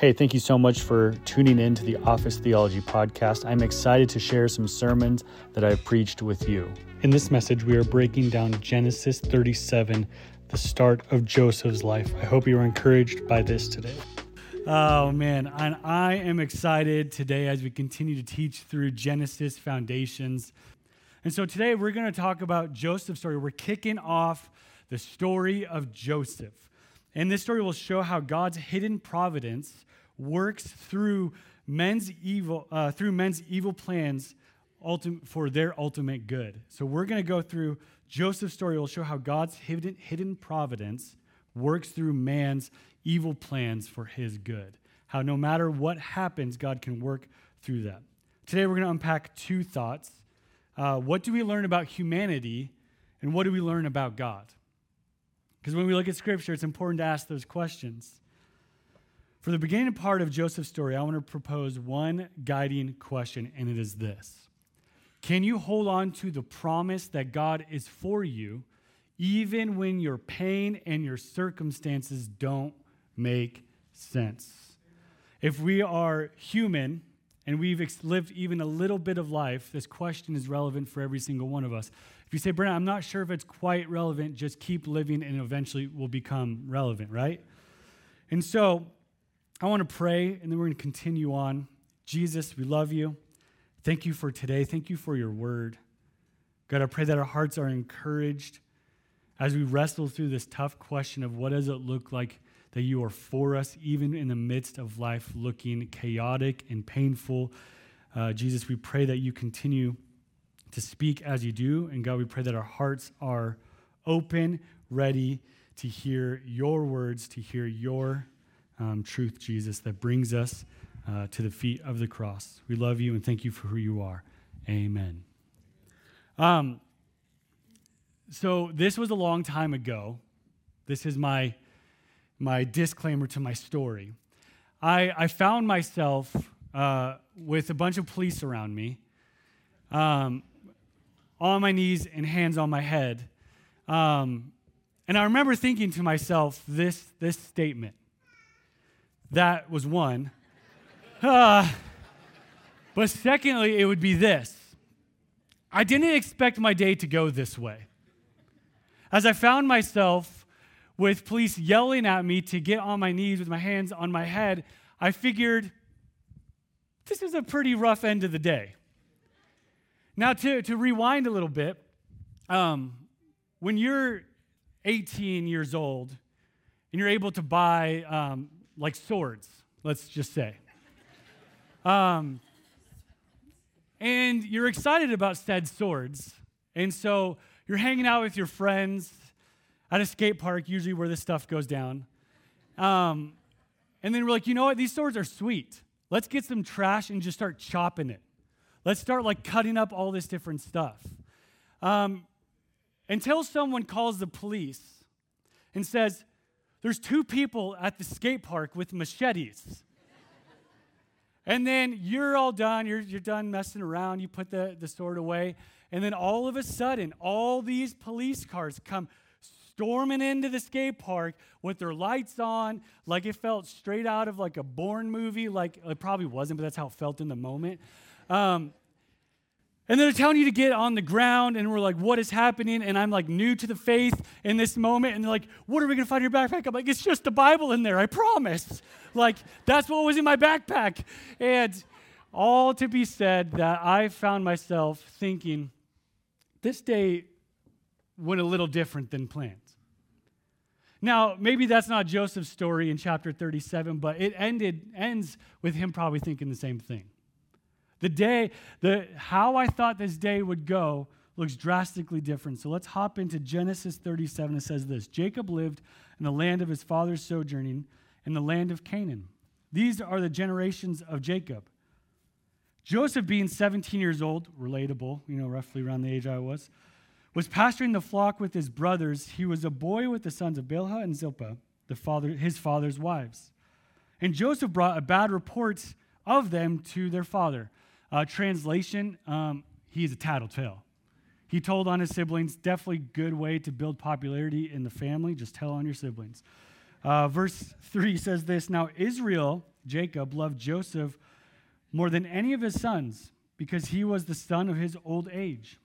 Hey, thank you so much for tuning in to the Office Theology Podcast. I'm excited to share some sermons that I've preached with you. In this message, we are breaking down Genesis 37, the start of Joseph's life. I hope you are encouraged by this today. Oh man, and I am excited today as we continue to teach through Genesis foundations. And so today we're going to talk about Joseph's story. We're kicking off the story of Joseph. And this story will show how God's hidden providence works through men's evil uh, through men's evil plans ultim- for their ultimate good. So we're going to go through Joseph's story. We'll show how God's hidden, hidden providence works through man's evil plans for his good. How no matter what happens, God can work through that. Today we're going to unpack two thoughts. Uh, what do we learn about humanity, and what do we learn about God? Because when we look at Scripture, it's important to ask those questions. For the beginning part of Joseph's story, I want to propose one guiding question, and it is this Can you hold on to the promise that God is for you, even when your pain and your circumstances don't make sense? If we are human and we've lived even a little bit of life, this question is relevant for every single one of us. If you say, Brent, I'm not sure if it's quite relevant, just keep living and eventually will become relevant, right? And so, I want to pray and then we're going to continue on. Jesus, we love you. Thank you for today. Thank you for your word. God, I pray that our hearts are encouraged as we wrestle through this tough question of what does it look like that you are for us, even in the midst of life looking chaotic and painful. Uh, Jesus, we pray that you continue to speak as you do. And God, we pray that our hearts are open, ready to hear your words, to hear your um, truth, Jesus, that brings us uh, to the feet of the cross. We love you and thank you for who you are. Amen. Um, so this was a long time ago. This is my my disclaimer to my story. I, I found myself uh, with a bunch of police around me, um, on my knees and hands on my head. Um, and I remember thinking to myself this, this statement that was one. Uh, but secondly, it would be this I didn't expect my day to go this way. As I found myself with police yelling at me to get on my knees with my hands on my head, I figured this is a pretty rough end of the day. Now, to, to rewind a little bit, um, when you're 18 years old and you're able to buy um, like swords, let's just say. Um, and you're excited about said swords. And so you're hanging out with your friends at a skate park, usually where this stuff goes down. Um, and then we're like, you know what? These swords are sweet. Let's get some trash and just start chopping it. Let's start like cutting up all this different stuff. Um, until someone calls the police and says, there's two people at the skate park with machetes. and then you're all done, you're, you're done messing around, you put the, the sword away, and then all of a sudden, all these police cars come storming into the skate park with their lights on, like it felt straight out of like a Bourne movie. Like it probably wasn't, but that's how it felt in the moment. Um, and they're telling you to get on the ground, and we're like, what is happening? And I'm like new to the faith in this moment, and they're like, what are we gonna find in your backpack? I'm like, it's just the Bible in there, I promise. Like, that's what was in my backpack. And all to be said that I found myself thinking, this day went a little different than planned. Now, maybe that's not Joseph's story in chapter 37, but it ended ends with him probably thinking the same thing. The day, the how I thought this day would go looks drastically different. So let's hop into Genesis 37. It says this Jacob lived in the land of his father's sojourning in the land of Canaan. These are the generations of Jacob. Joseph, being 17 years old, relatable, you know, roughly around the age I was, was pasturing the flock with his brothers. He was a boy with the sons of Bilhah and Zilpah, the father, his father's wives. And Joseph brought a bad report of them to their father. Uh, translation, um, he is a tattletale. He told on his siblings, definitely good way to build popularity in the family. Just tell on your siblings. Uh, verse 3 says this Now Israel Jacob, loved Joseph more than any of his sons because he was the son of his old age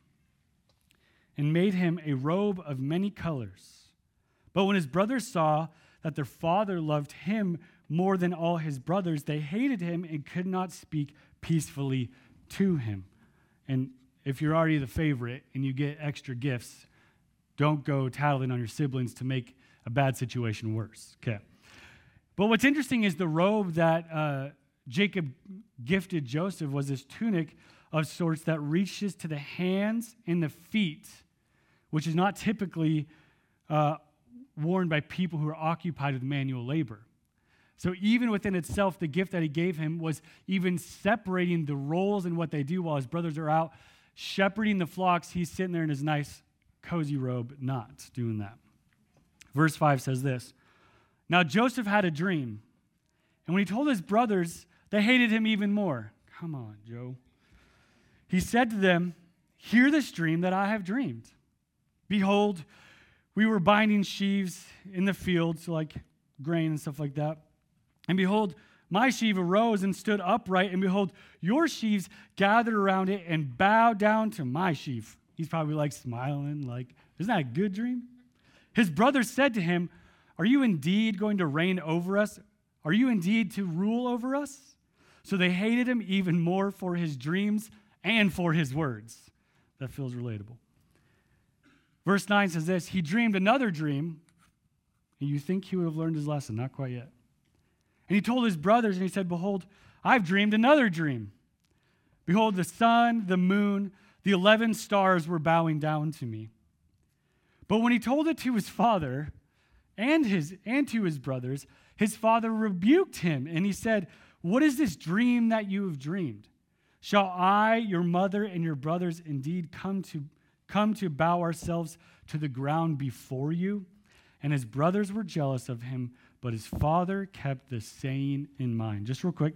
and made him a robe of many colors. But when his brothers saw that their father loved him more than all his brothers, they hated him and could not speak peacefully to him. And if you're already the favorite and you get extra gifts, don't go tattling on your siblings to make a bad situation worse. Okay. But what's interesting is the robe that uh, Jacob gifted Joseph was this tunic of sorts that reaches to the hands and the feet, which is not typically uh, worn by people who are occupied with manual labor. So, even within itself, the gift that he gave him was even separating the roles and what they do while his brothers are out shepherding the flocks. He's sitting there in his nice, cozy robe, not doing that. Verse 5 says this Now Joseph had a dream, and when he told his brothers, they hated him even more. Come on, Joe. He said to them, Hear this dream that I have dreamed. Behold, we were binding sheaves in the fields, like grain and stuff like that. And behold, my sheaf arose and stood upright, and behold, your sheaves gathered around it and bowed down to my sheaf. He's probably like smiling, like, Isn't that a good dream? His brothers said to him, Are you indeed going to reign over us? Are you indeed to rule over us? So they hated him even more for his dreams and for his words. That feels relatable. Verse 9 says this He dreamed another dream, and you think he would have learned his lesson. Not quite yet. And he told his brothers, and he said, Behold, I've dreamed another dream. Behold, the sun, the moon, the 11 stars were bowing down to me. But when he told it to his father and, his, and to his brothers, his father rebuked him, and he said, What is this dream that you have dreamed? Shall I, your mother, and your brothers indeed come to, come to bow ourselves to the ground before you? And his brothers were jealous of him but his father kept the saying in mind. Just real quick,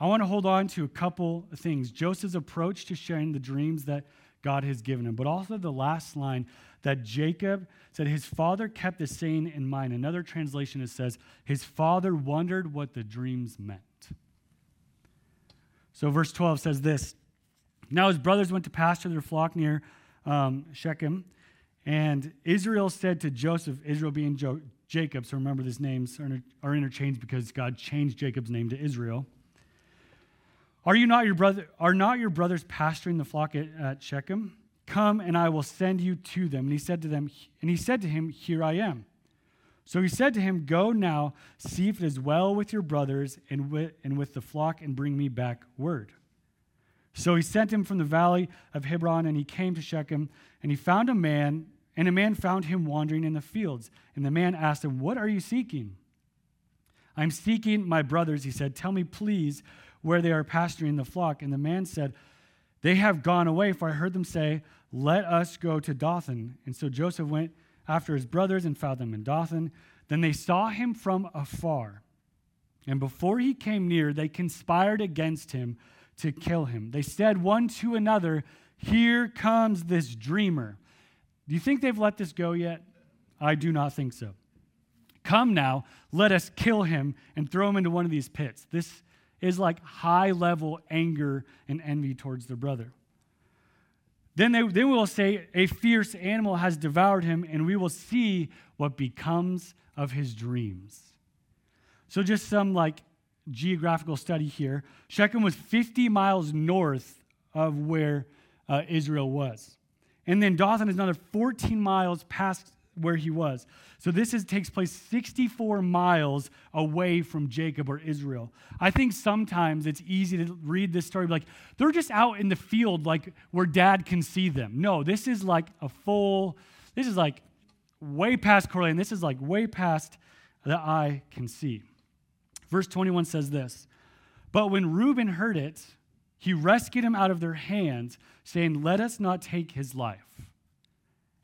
I want to hold on to a couple of things Joseph's approach to sharing the dreams that God has given him, but also the last line that Jacob said his father kept the saying in mind. Another translation it says his father wondered what the dreams meant. So verse 12 says this Now his brothers went to pasture their flock near um, Shechem, and Israel said to Joseph, Israel being jo- Jacob, so remember these names are, interchanged because God changed Jacob's name to Israel. Are you not your brother? Are not your brothers pasturing the flock at, at Shechem? Come, and I will send you to them. And he said to them, and he said to him, Here I am. So he said to him, Go now, see if it is well with your brothers and with, and with the flock, and bring me back word. So he sent him from the valley of Hebron, and he came to Shechem, and he found a man and a man found him wandering in the fields. And the man asked him, What are you seeking? I'm seeking my brothers, he said. Tell me, please, where they are pasturing the flock. And the man said, They have gone away, for I heard them say, Let us go to Dothan. And so Joseph went after his brothers and found them in Dothan. Then they saw him from afar. And before he came near, they conspired against him to kill him. They said one to another, Here comes this dreamer. Do you think they've let this go yet? I do not think so. Come now, let us kill him and throw him into one of these pits. This is like high level anger and envy towards their brother. Then they then will say, A fierce animal has devoured him, and we will see what becomes of his dreams. So, just some like geographical study here. Shechem was 50 miles north of where uh, Israel was. And then Dothan is another 14 miles past where he was. So this is, takes place 64 miles away from Jacob or Israel. I think sometimes it's easy to read this story like they're just out in the field like where dad can see them. No, this is like a full this is like way past Corley and this is like way past the eye can see. Verse 21 says this. But when Reuben heard it, he rescued him out of their hands, saying, Let us not take his life.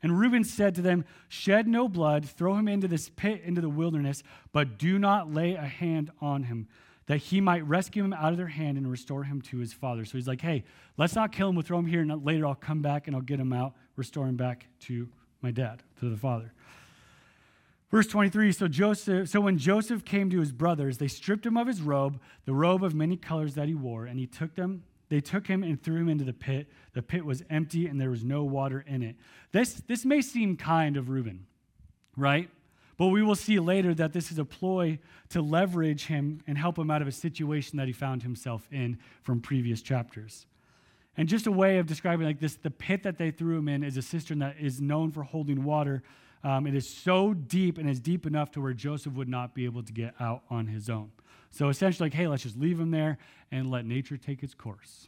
And Reuben said to them, Shed no blood, throw him into this pit, into the wilderness, but do not lay a hand on him, that he might rescue him out of their hand and restore him to his father. So he's like, Hey, let's not kill him, we'll throw him here, and later I'll come back and I'll get him out, restore him back to my dad, to the father. Verse 23 so Joseph so when Joseph came to his brothers they stripped him of his robe the robe of many colors that he wore and he took them they took him and threw him into the pit. The pit was empty and there was no water in it. This this may seem kind of Reuben right? But we will see later that this is a ploy to leverage him and help him out of a situation that he found himself in from previous chapters. And just a way of describing like this the pit that they threw him in is a cistern that is known for holding water um, it is so deep and is deep enough to where Joseph would not be able to get out on his own. So essentially, like, hey, let's just leave him there and let nature take its course.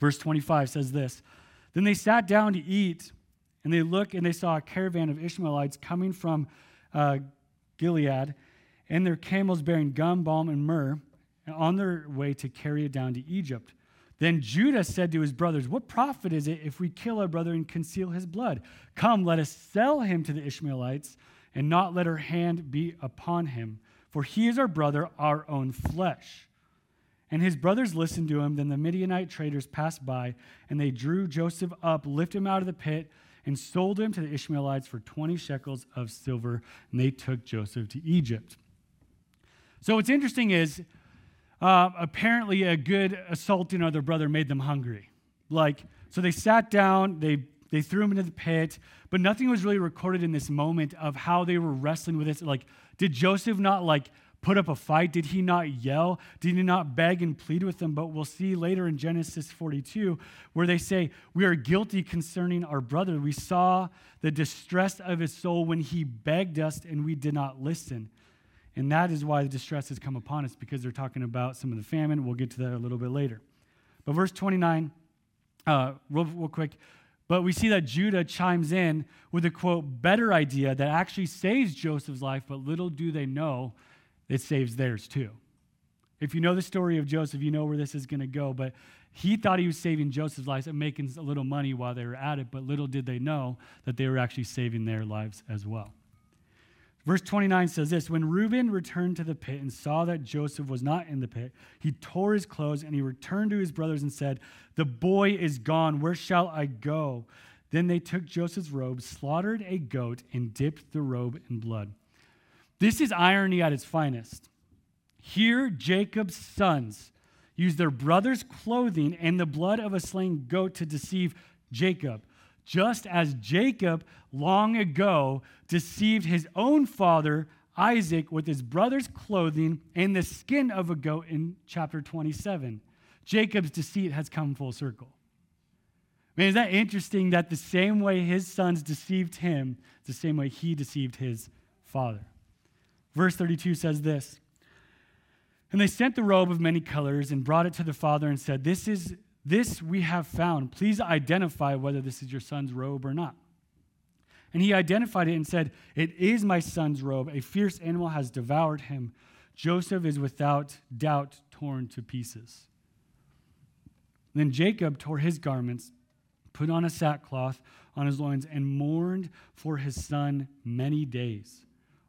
Verse 25 says this Then they sat down to eat, and they looked and they saw a caravan of Ishmaelites coming from uh, Gilead, and their camels bearing gum, balm, and myrrh, on their way to carry it down to Egypt. Then Judah said to his brothers, What profit is it if we kill our brother and conceal his blood? Come, let us sell him to the Ishmaelites and not let our hand be upon him, for he is our brother, our own flesh. And his brothers listened to him. Then the Midianite traders passed by, and they drew Joseph up, lifted him out of the pit, and sold him to the Ishmaelites for 20 shekels of silver. And they took Joseph to Egypt. So what's interesting is uh, apparently a good assaulting other brother made them hungry. Like, so they sat down, they, they threw him into the pit, but nothing was really recorded in this moment of how they were wrestling with this. Like, did Joseph not like put up a fight? Did he not yell? Did he not beg and plead with them? But we'll see later in Genesis 42 where they say, We are guilty concerning our brother. We saw the distress of his soul when he begged us and we did not listen. And that is why the distress has come upon us, because they're talking about some of the famine. We'll get to that a little bit later. But verse 29, uh, real, real quick. But we see that Judah chimes in with a quote, better idea that actually saves Joseph's life, but little do they know it saves theirs too. If you know the story of Joseph, you know where this is going to go. But he thought he was saving Joseph's life and making a little money while they were at it, but little did they know that they were actually saving their lives as well. Verse 29 says this When Reuben returned to the pit and saw that Joseph was not in the pit, he tore his clothes and he returned to his brothers and said, The boy is gone. Where shall I go? Then they took Joseph's robe, slaughtered a goat, and dipped the robe in blood. This is irony at its finest. Here, Jacob's sons used their brother's clothing and the blood of a slain goat to deceive Jacob just as Jacob long ago deceived his own father, Isaac, with his brother's clothing and the skin of a goat in chapter 27. Jacob's deceit has come full circle. I mean, is that interesting that the same way his sons deceived him, the same way he deceived his father? Verse 32 says this And they sent the robe of many colors and brought it to the father and said, This is this we have found. Please identify whether this is your son's robe or not. And he identified it and said, It is my son's robe. A fierce animal has devoured him. Joseph is without doubt torn to pieces. Then Jacob tore his garments, put on a sackcloth on his loins, and mourned for his son many days.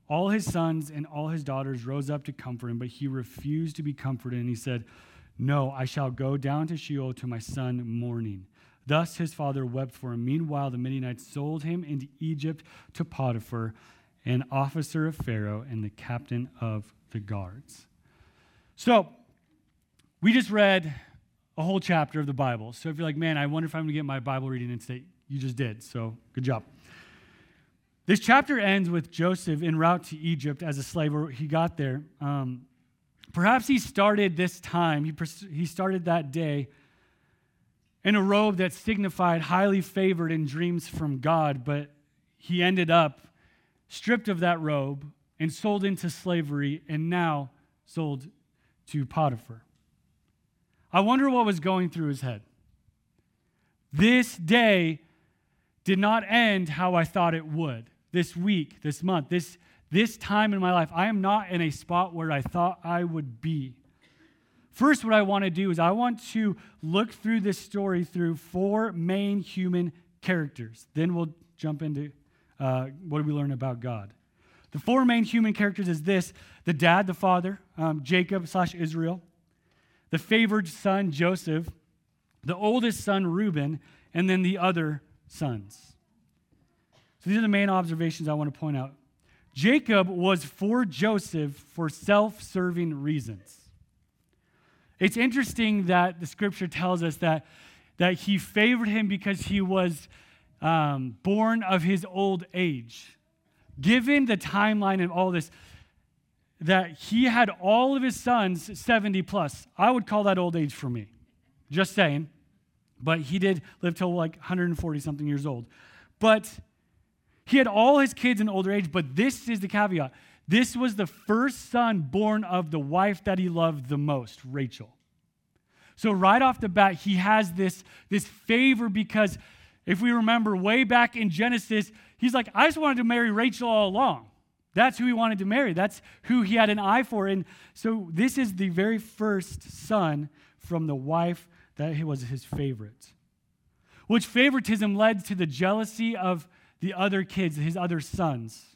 All his sons and all his daughters rose up to comfort him, but he refused to be comforted, and he said, no, I shall go down to Sheol to my son mourning. Thus his father wept for him. Meanwhile, the Midianites sold him into Egypt to Potiphar, an officer of Pharaoh and the captain of the guards. So, we just read a whole chapter of the Bible. So, if you're like, man, I wonder if I'm going to get my Bible reading in today, you just did. So, good job. This chapter ends with Joseph en route to Egypt as a slave, he got there. Um, Perhaps he started this time, he, he started that day in a robe that signified highly favored in dreams from God, but he ended up stripped of that robe and sold into slavery and now sold to Potiphar. I wonder what was going through his head. This day did not end how I thought it would. This week, this month, this this time in my life, I am not in a spot where I thought I would be. First, what I want to do is I want to look through this story through four main human characters. Then we'll jump into uh, what do we learn about God. The four main human characters is this the dad, the father, um, Jacob slash Israel, the favored son, Joseph, the oldest son, Reuben, and then the other sons. So these are the main observations I want to point out. Jacob was for Joseph for self serving reasons. It's interesting that the scripture tells us that, that he favored him because he was um, born of his old age. Given the timeline and all this, that he had all of his sons 70 plus. I would call that old age for me. Just saying. But he did live till like 140 something years old. But he had all his kids in older age, but this is the caveat. This was the first son born of the wife that he loved the most, Rachel. So right off the bat, he has this, this favor because if we remember way back in Genesis, he's like, I just wanted to marry Rachel all along. That's who he wanted to marry. That's who he had an eye for. And so this is the very first son from the wife that was his favorite. Which favoritism led to the jealousy of the other kids, his other sons.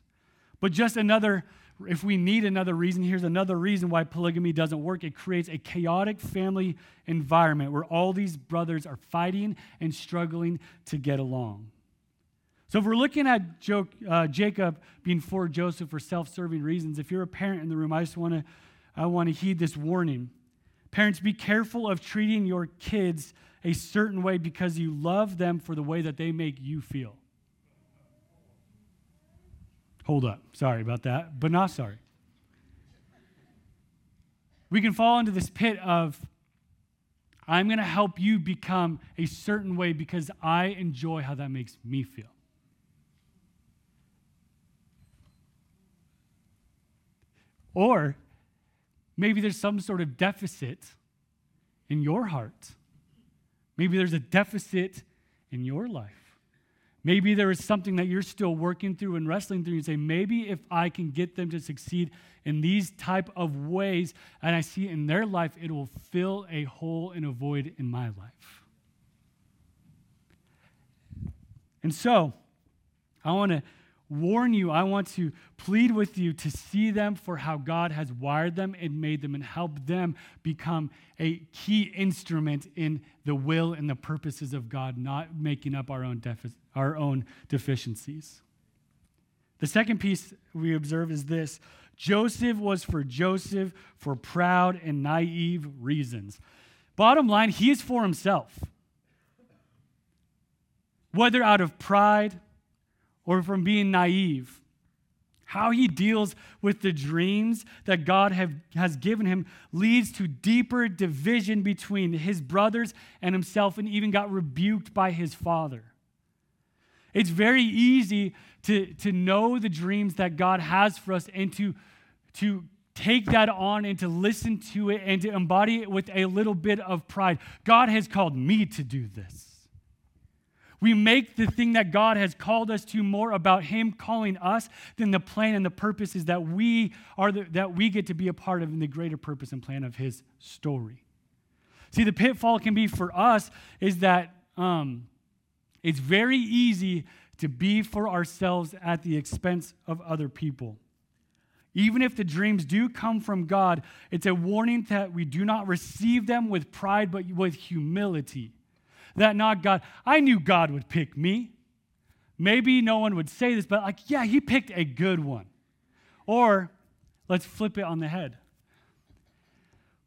But just another, if we need another reason, here's another reason why polygamy doesn't work. It creates a chaotic family environment where all these brothers are fighting and struggling to get along. So, if we're looking at uh, Jacob being for Joseph for self serving reasons, if you're a parent in the room, I just want to I want to heed this warning. Parents, be careful of treating your kids a certain way because you love them for the way that they make you feel. Hold up. Sorry about that, but not sorry. We can fall into this pit of, I'm going to help you become a certain way because I enjoy how that makes me feel. Or maybe there's some sort of deficit in your heart. Maybe there's a deficit in your life. Maybe there is something that you're still working through and wrestling through. You say, maybe if I can get them to succeed in these type of ways, and I see in their life, it will fill a hole and a void in my life. And so, I want to warn you, I want to plead with you to see them for how God has wired them and made them and help them become a key instrument in the will and the purposes of God, not making up our own, defi- our own deficiencies. The second piece we observe is this Joseph was for Joseph for proud and naive reasons. Bottom line, he is for himself. Whether out of pride, or from being naive. How he deals with the dreams that God have, has given him leads to deeper division between his brothers and himself, and even got rebuked by his father. It's very easy to, to know the dreams that God has for us and to, to take that on and to listen to it and to embody it with a little bit of pride. God has called me to do this. We make the thing that God has called us to more about Him calling us than the plan and the purposes that we are the, that we get to be a part of in the greater purpose and plan of His story. See, the pitfall can be for us is that um, it's very easy to be for ourselves at the expense of other people. Even if the dreams do come from God, it's a warning that we do not receive them with pride, but with humility that not God. I knew God would pick me. Maybe no one would say this, but like, yeah, he picked a good one. Or let's flip it on the head.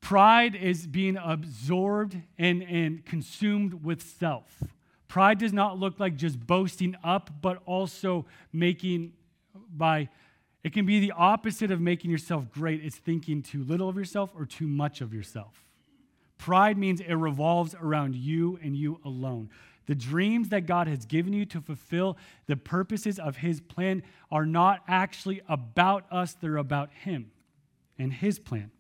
Pride is being absorbed and, and consumed with self. Pride does not look like just boasting up, but also making by it can be the opposite of making yourself great. It's thinking too little of yourself or too much of yourself. Pride means it revolves around you and you alone. The dreams that God has given you to fulfill the purposes of His plan are not actually about us, they're about Him and His plan.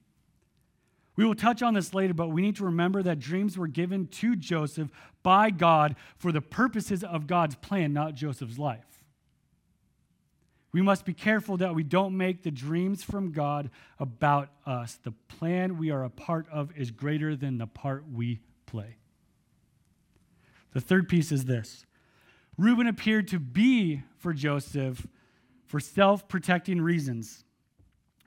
We will touch on this later, but we need to remember that dreams were given to Joseph by God for the purposes of God's plan, not Joseph's life. We must be careful that we don't make the dreams from God about us. The plan we are a part of is greater than the part we play. The third piece is this Reuben appeared to be for Joseph for self protecting reasons.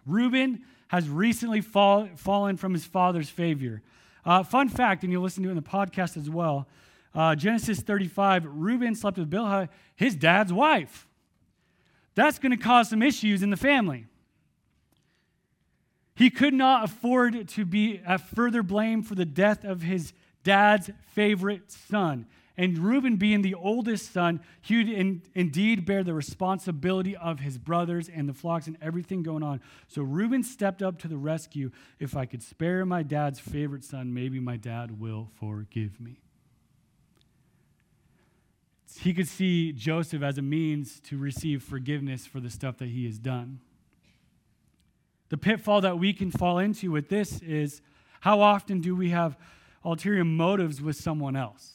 Reuben has recently fall, fallen from his father's favor. Uh, fun fact, and you'll listen to it in the podcast as well uh, Genesis 35, Reuben slept with Bilhah, his dad's wife. That's going to cause some issues in the family. He could not afford to be at further blame for the death of his dad's favorite son. And Reuben, being the oldest son, he would in, indeed bear the responsibility of his brothers and the flocks and everything going on. So Reuben stepped up to the rescue. If I could spare my dad's favorite son, maybe my dad will forgive me. He could see Joseph as a means to receive forgiveness for the stuff that he has done. The pitfall that we can fall into with this is how often do we have ulterior motives with someone else?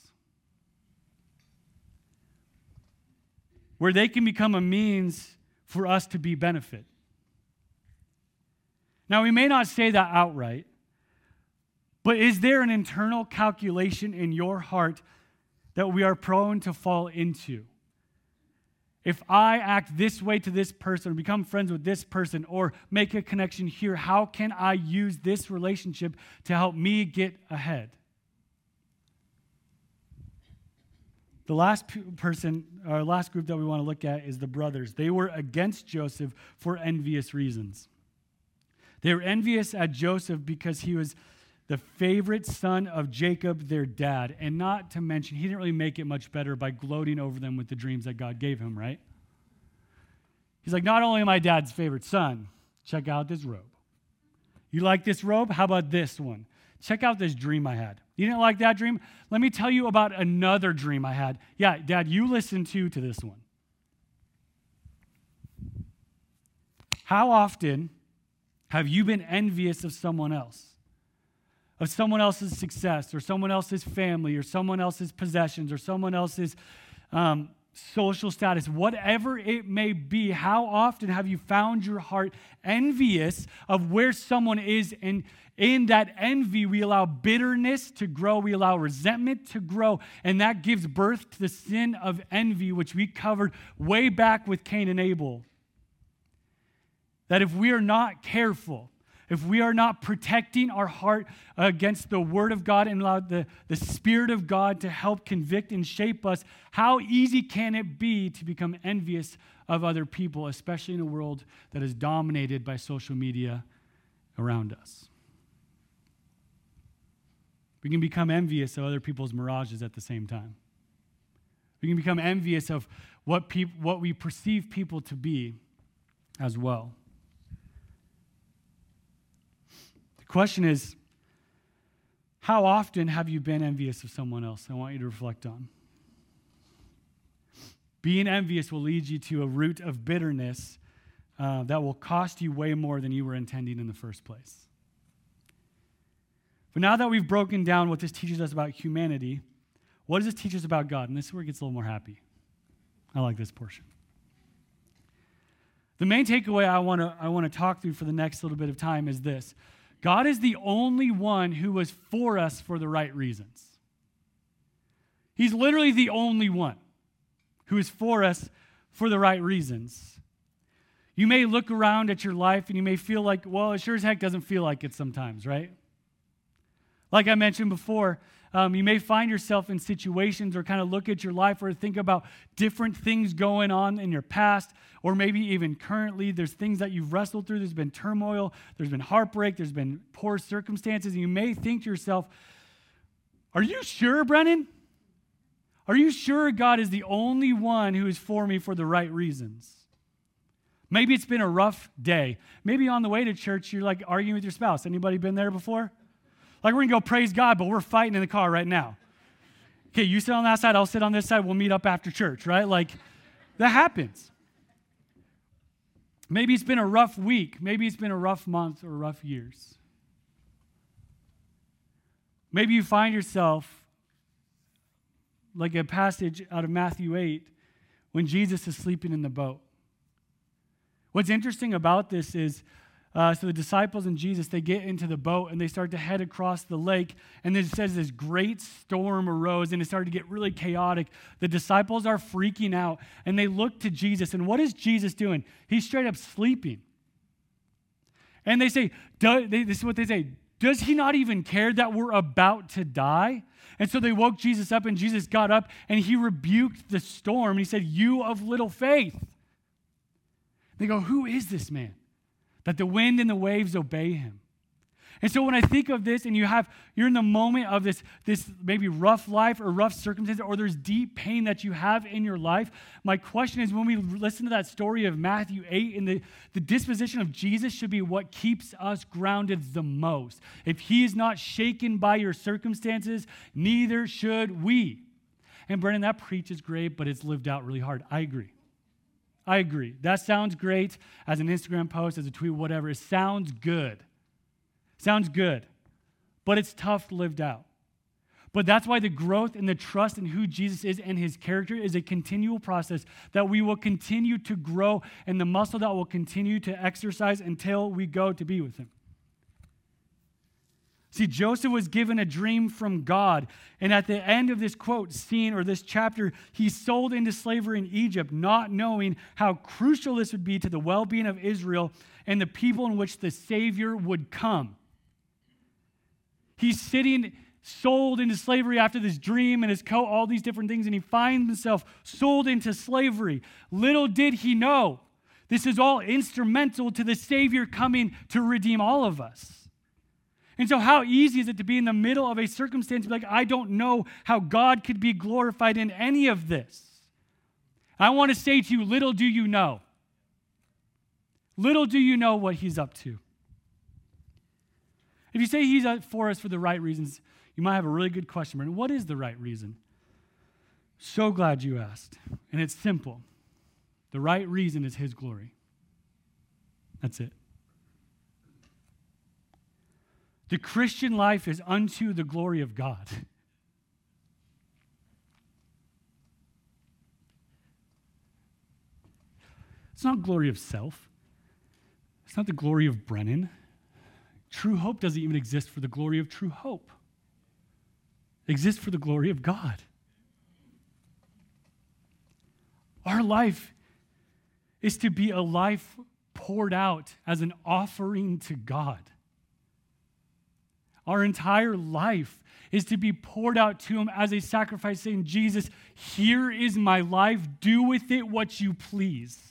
Where they can become a means for us to be benefit. Now, we may not say that outright, but is there an internal calculation in your heart that we are prone to fall into? if I act this way to this person or become friends with this person or make a connection here, how can I use this relationship to help me get ahead? The last person, or last group that we want to look at is the brothers. They were against Joseph for envious reasons. They were envious at Joseph because he was the favorite son of Jacob, their dad. And not to mention, he didn't really make it much better by gloating over them with the dreams that God gave him, right? He's like, Not only I dad's favorite son, check out this robe. You like this robe? How about this one? Check out this dream I had. You didn't like that dream? Let me tell you about another dream I had. Yeah, dad, you listen to to this one. How often have you been envious of someone else? Of someone else's success or someone else's family or someone else's possessions or someone else's um, social status, whatever it may be, how often have you found your heart envious of where someone is? And in that envy, we allow bitterness to grow, we allow resentment to grow, and that gives birth to the sin of envy, which we covered way back with Cain and Abel. That if we are not careful, if we are not protecting our heart against the Word of God and allow the, the Spirit of God to help convict and shape us, how easy can it be to become envious of other people, especially in a world that is dominated by social media around us? We can become envious of other people's mirages at the same time. We can become envious of what, peop- what we perceive people to be as well. The question is how often have you been envious of someone else? I want you to reflect on. Being envious will lead you to a root of bitterness uh, that will cost you way more than you were intending in the first place. But now that we've broken down what this teaches us about humanity, what does this teach us about God? And this is where it gets a little more happy. I like this portion. The main takeaway I want to I want to talk through for the next little bit of time is this God is the only one who was for us for the right reasons. He's literally the only one who is for us for the right reasons. You may look around at your life and you may feel like, well, it sure as heck doesn't feel like it sometimes, right? Like I mentioned before, um, you may find yourself in situations or kind of look at your life or think about different things going on in your past, or maybe even currently. There's things that you've wrestled through. There's been turmoil, there's been heartbreak, there's been poor circumstances. And you may think to yourself, Are you sure, Brennan? Are you sure God is the only one who is for me for the right reasons? Maybe it's been a rough day. Maybe on the way to church, you're like arguing with your spouse. Anybody been there before? Like we're gonna go praise God, but we're fighting in the car right now. Okay, you sit on that side, I'll sit on this side, we'll meet up after church, right? Like that happens. Maybe it's been a rough week. Maybe it's been a rough month or rough years. Maybe you find yourself like a passage out of Matthew 8 when Jesus is sleeping in the boat. What's interesting about this is uh, so the disciples and Jesus, they get into the boat and they start to head across the lake. And it says this great storm arose and it started to get really chaotic. The disciples are freaking out and they look to Jesus. And what is Jesus doing? He's straight up sleeping. And they say, they, this is what they say, does he not even care that we're about to die? And so they woke Jesus up, and Jesus got up and he rebuked the storm. And he said, You of little faith. They go, Who is this man? That the wind and the waves obey him. And so when I think of this and you have you're in the moment of this this maybe rough life or rough circumstance or there's deep pain that you have in your life, my question is when we listen to that story of Matthew 8 and the, the disposition of Jesus should be what keeps us grounded the most. If he is not shaken by your circumstances, neither should we. And Brennan, that preach is great, but it's lived out really hard. I agree. I agree. That sounds great as an Instagram post, as a tweet, whatever. It sounds good. Sounds good, but it's tough lived out. But that's why the growth and the trust in who Jesus is and his character is a continual process that we will continue to grow and the muscle that will continue to exercise until we go to be with him. See, Joseph was given a dream from God. And at the end of this quote, scene, or this chapter, he's sold into slavery in Egypt, not knowing how crucial this would be to the well being of Israel and the people in which the Savior would come. He's sitting sold into slavery after this dream and his coat, all these different things, and he finds himself sold into slavery. Little did he know, this is all instrumental to the Savior coming to redeem all of us. And so, how easy is it to be in the middle of a circumstance like, I don't know how God could be glorified in any of this? I want to say to you, little do you know. Little do you know what He's up to. If you say He's for us for the right reasons, you might have a really good question. And what is the right reason? So glad you asked. And it's simple the right reason is His glory. That's it. The Christian life is unto the glory of God. It's not glory of self. It's not the glory of Brennan. True hope doesn't even exist for the glory of true hope. It exists for the glory of God. Our life is to be a life poured out as an offering to God. Our entire life is to be poured out to Him as a sacrifice, saying, Jesus, here is my life. Do with it what you please.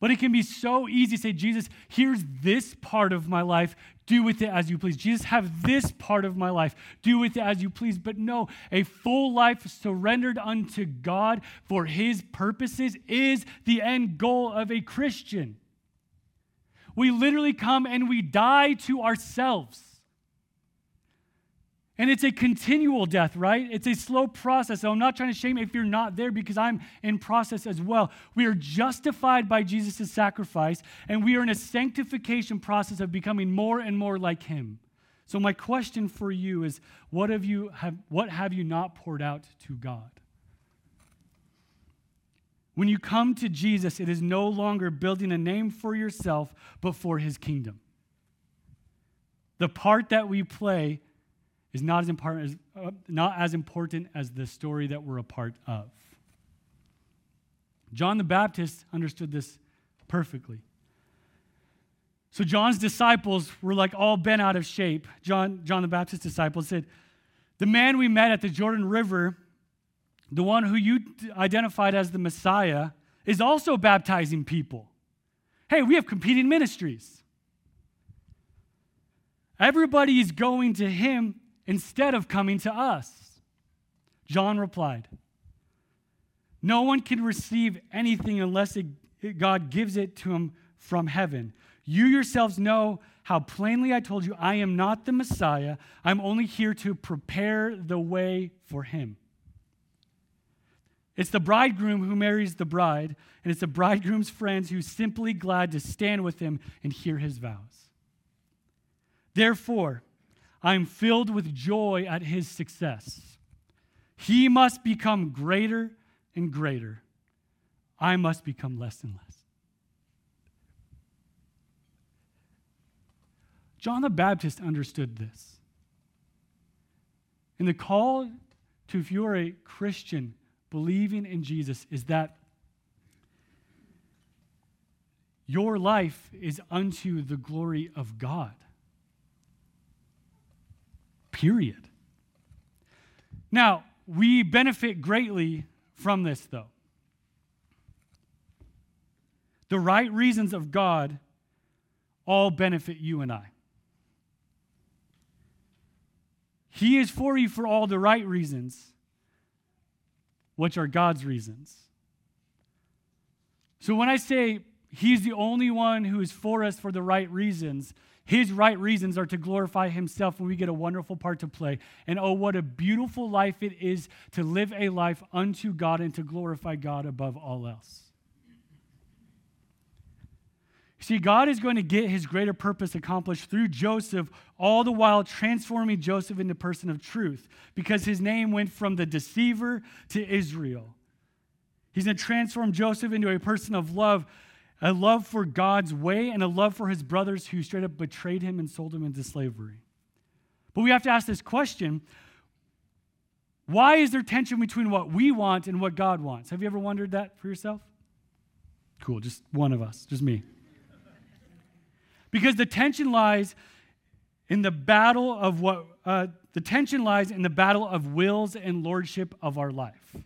But it can be so easy to say, Jesus, here's this part of my life. Do with it as you please. Jesus, have this part of my life. Do with it as you please. But no, a full life surrendered unto God for His purposes is the end goal of a Christian. We literally come and we die to ourselves. And it's a continual death, right? It's a slow process. So I'm not trying to shame if you're not there because I'm in process as well. We are justified by Jesus' sacrifice, and we are in a sanctification process of becoming more and more like him. So my question for you is what have you have what have you not poured out to God? When you come to Jesus, it is no longer building a name for yourself, but for his kingdom. The part that we play is not as important as, uh, not as important as the story that we're a part of. John the Baptist understood this perfectly. So John's disciples were like all bent out of shape. John, John the Baptist's disciples said, The man we met at the Jordan River, the one who you identified as the Messiah, is also baptizing people. Hey, we have competing ministries. Everybody is going to him instead of coming to us? John replied, No one can receive anything unless it, God gives it to him from heaven. You yourselves know how plainly I told you I am not the Messiah. I'm only here to prepare the way for him. It's the bridegroom who marries the bride, and it's the bridegroom's friends who's simply glad to stand with him and hear his vows. Therefore, I am filled with joy at his success. He must become greater and greater. I must become less and less. John the Baptist understood this. And the call to, if you are a Christian believing in Jesus, is that your life is unto the glory of God period. Now, we benefit greatly from this, though. the right reasons of God all benefit you and I. He is for you for all the right reasons, which are God's reasons. So when I say He's the only one who is for us for the right reasons, His right reasons are to glorify Himself, and we get a wonderful part to play. And oh, what a beautiful life it is to live a life unto God and to glorify God above all else. See, God is going to get his greater purpose accomplished through Joseph, all the while transforming Joseph into a person of truth, because his name went from the deceiver to Israel. He's going to transform Joseph into a person of love, a love for God's way, and a love for his brothers who straight up betrayed him and sold him into slavery. But we have to ask this question why is there tension between what we want and what God wants? Have you ever wondered that for yourself? Cool, just one of us, just me. Because the tension lies in the battle of what, uh, the tension lies in the battle of wills and lordship of our life.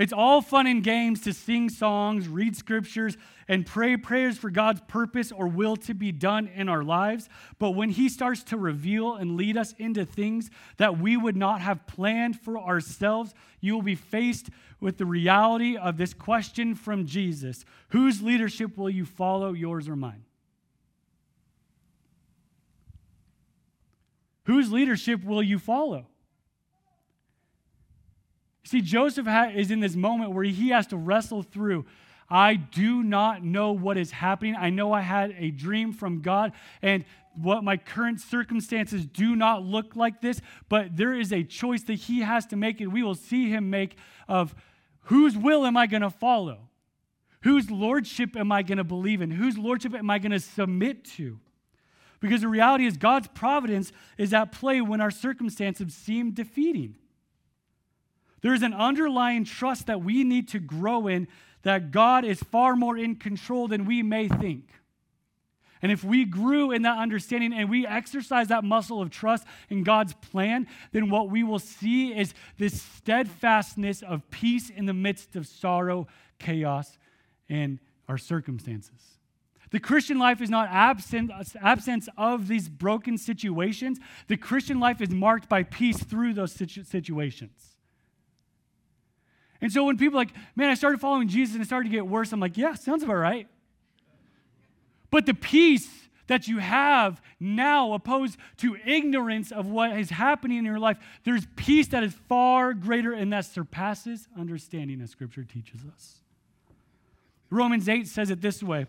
It's all fun and games to sing songs, read scriptures, and pray prayers for God's purpose or will to be done in our lives. But when He starts to reveal and lead us into things that we would not have planned for ourselves, you will be faced with the reality of this question from Jesus Whose leadership will you follow, yours or mine? Whose leadership will you follow? See, Joseph is in this moment where he has to wrestle through. I do not know what is happening. I know I had a dream from God, and what my current circumstances do not look like this, but there is a choice that he has to make, and we will see him make of whose will am I going to follow? Whose lordship am I going to believe in? Whose lordship am I going to submit to? Because the reality is, God's providence is at play when our circumstances seem defeating. There's an underlying trust that we need to grow in that God is far more in control than we may think. And if we grew in that understanding and we exercise that muscle of trust in God's plan, then what we will see is this steadfastness of peace in the midst of sorrow, chaos, and our circumstances. The Christian life is not absent, absence of these broken situations. The Christian life is marked by peace through those situ- situations. And so when people like, man, I started following Jesus and it started to get worse, I'm like, yeah, sounds about right. But the peace that you have now, opposed to ignorance of what is happening in your life, there's peace that is far greater and that surpasses understanding, as Scripture teaches us. Romans 8 says it this way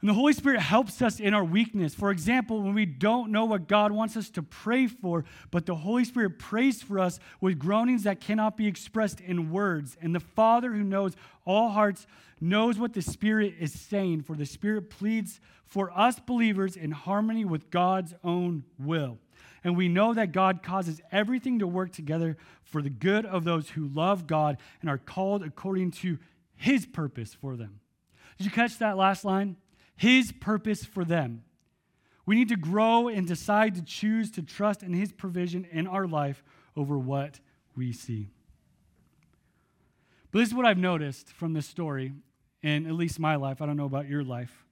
and the Holy Spirit helps us in our weakness. For example, when we don't know what God wants us to pray for, but the Holy Spirit prays for us with groanings that cannot be expressed in words. And the Father who knows all hearts knows what the Spirit is saying, for the Spirit pleads for us believers in harmony with God's own will. And we know that God causes everything to work together for the good of those who love God and are called according to his purpose for them. Did you catch that last line? His purpose for them. We need to grow and decide to choose to trust in His provision in our life over what we see. But this is what I've noticed from this story, in at least my life. I don't know about your life.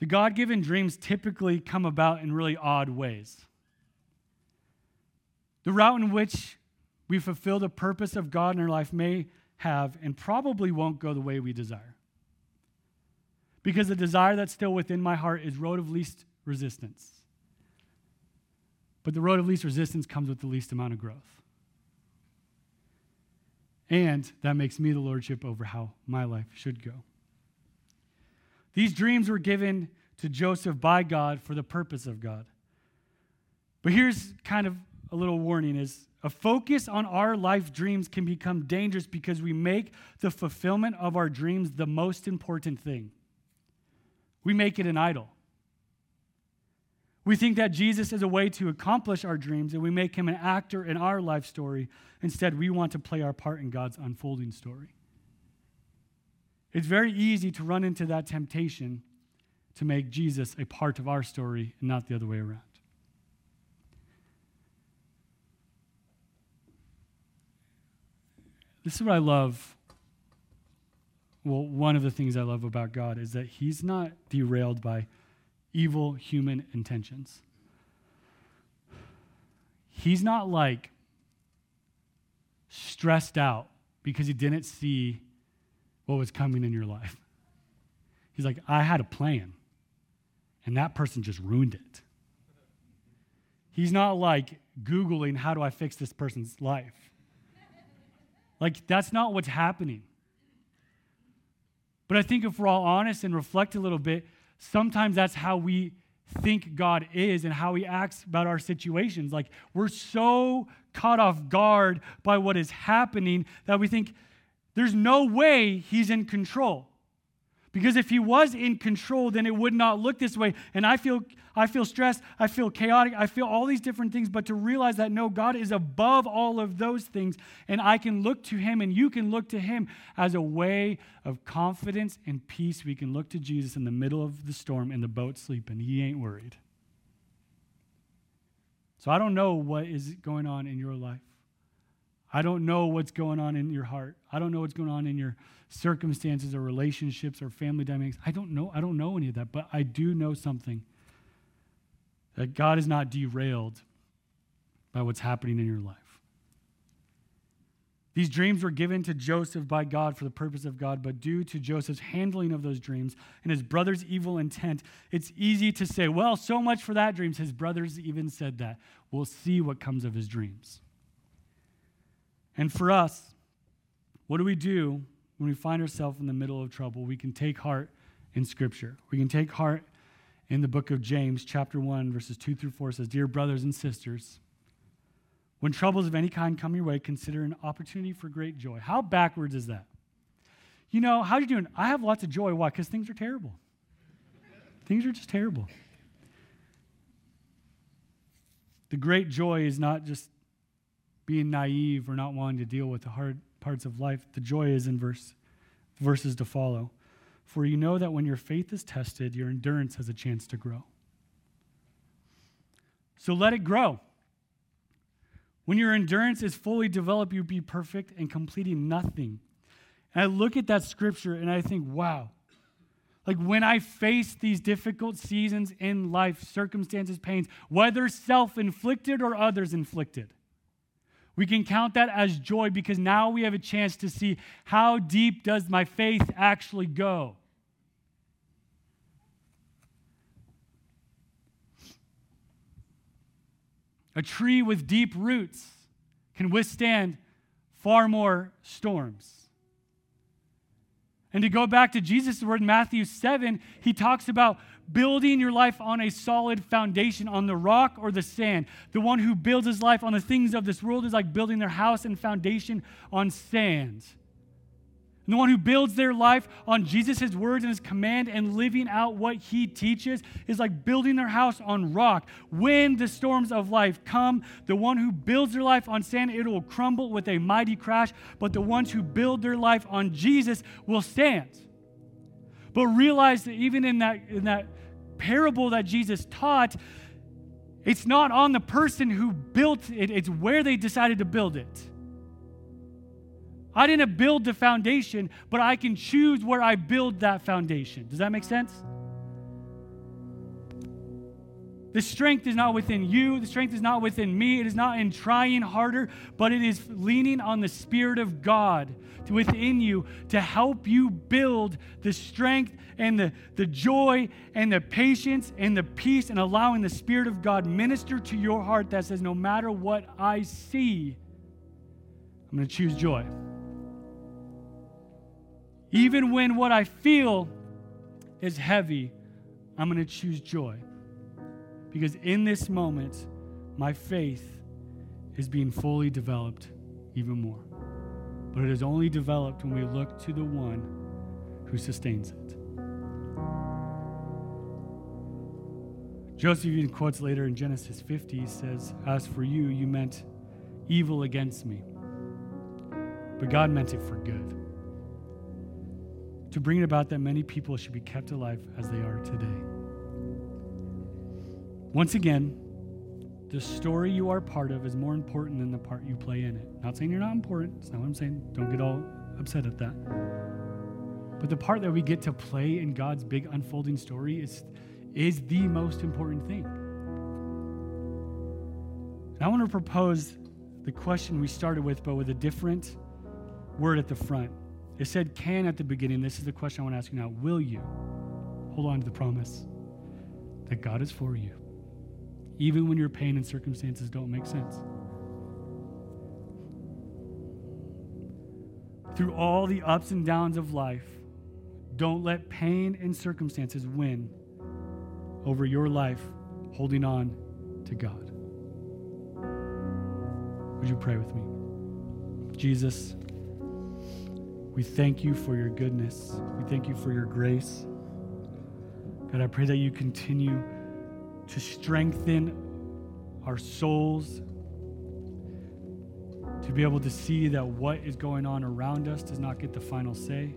The God given dreams typically come about in really odd ways. The route in which we fulfill the purpose of God in our life may have and probably won't go the way we desire because the desire that's still within my heart is road of least resistance. But the road of least resistance comes with the least amount of growth. And that makes me the lordship over how my life should go. These dreams were given to Joseph by God for the purpose of God. But here's kind of a little warning is a focus on our life dreams can become dangerous because we make the fulfillment of our dreams the most important thing we make it an idol. We think that Jesus is a way to accomplish our dreams, and we make him an actor in our life story. Instead, we want to play our part in God's unfolding story. It's very easy to run into that temptation to make Jesus a part of our story and not the other way around. This is what I love well, one of the things I love about God is that He's not derailed by evil human intentions. He's not like stressed out because He didn't see what was coming in your life. He's like, I had a plan, and that person just ruined it. He's not like Googling, how do I fix this person's life? Like, that's not what's happening. But I think if we're all honest and reflect a little bit, sometimes that's how we think God is and how he acts about our situations. Like, we're so caught off guard by what is happening that we think there's no way he's in control. Because if he was in control, then it would not look this way. And I feel, I feel stressed, I feel chaotic, I feel all these different things. But to realize that no, God is above all of those things, and I can look to him and you can look to him as a way of confidence and peace. We can look to Jesus in the middle of the storm in the boat sleeping. He ain't worried. So I don't know what is going on in your life. I don't know what's going on in your heart. I don't know what's going on in your circumstances or relationships or family dynamics. I don't know. I don't know any of that, but I do know something that God is not derailed by what's happening in your life. These dreams were given to Joseph by God for the purpose of God, but due to Joseph's handling of those dreams and his brother's evil intent, it's easy to say, well, so much for that dreams. His brothers even said that. We'll see what comes of his dreams. And for us, what do we do when we find ourselves in the middle of trouble? We can take heart in Scripture. We can take heart in the book of James, chapter 1, verses 2 through 4 says, Dear brothers and sisters, when troubles of any kind come your way, consider an opportunity for great joy. How backwards is that? You know, how you doing? I have lots of joy. Why? Because things are terrible. things are just terrible. The great joy is not just being naive or not wanting to deal with the hard parts of life. The joy is in verse verses to follow. For you know that when your faith is tested, your endurance has a chance to grow. So let it grow. When your endurance is fully developed, you'll be perfect and completing nothing. And I look at that scripture and I think, wow. Like when I face these difficult seasons in life, circumstances, pains, whether self inflicted or others inflicted, we can count that as joy because now we have a chance to see how deep does my faith actually go. A tree with deep roots can withstand far more storms. And to go back to Jesus' word in Matthew 7, he talks about building your life on a solid foundation, on the rock or the sand. The one who builds his life on the things of this world is like building their house and foundation on sand. And the one who builds their life on Jesus, his words, and his command and living out what he teaches is like building their house on rock. When the storms of life come, the one who builds their life on sand, it will crumble with a mighty crash. But the ones who build their life on Jesus will stand. But realize that even in that, in that parable that Jesus taught, it's not on the person who built it, it's where they decided to build it. I didn't build the foundation, but I can choose where I build that foundation. Does that make sense? The strength is not within you. The strength is not within me. It is not in trying harder, but it is leaning on the Spirit of God within you to help you build the strength and the, the joy and the patience and the peace and allowing the Spirit of God minister to your heart that says, no matter what I see, I'm going to choose joy. Even when what I feel is heavy, I'm going to choose joy. Because in this moment, my faith is being fully developed even more. But it is only developed when we look to the one who sustains it. Joseph even quotes later in Genesis 50, he says, As for you, you meant evil against me, but God meant it for good to bring it about that many people should be kept alive as they are today. Once again, the story you are part of is more important than the part you play in it. Not saying you're not important, that's not what I'm saying. Don't get all upset at that. But the part that we get to play in God's big unfolding story is, is the most important thing. And I want to propose the question we started with, but with a different word at the front. It said can at the beginning. This is the question I want to ask you now. Will you hold on to the promise that God is for you, even when your pain and circumstances don't make sense? Through all the ups and downs of life, don't let pain and circumstances win over your life holding on to God. Would you pray with me? Jesus, we thank you for your goodness. We thank you for your grace. God, I pray that you continue to strengthen our souls, to be able to see that what is going on around us does not get the final say,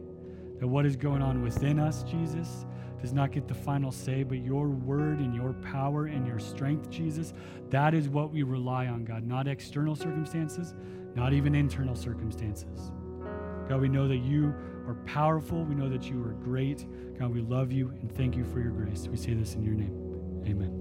that what is going on within us, Jesus, does not get the final say, but your word and your power and your strength, Jesus, that is what we rely on, God, not external circumstances, not even internal circumstances. God, we know that you are powerful. We know that you are great. God, we love you and thank you for your grace. We say this in your name. Amen.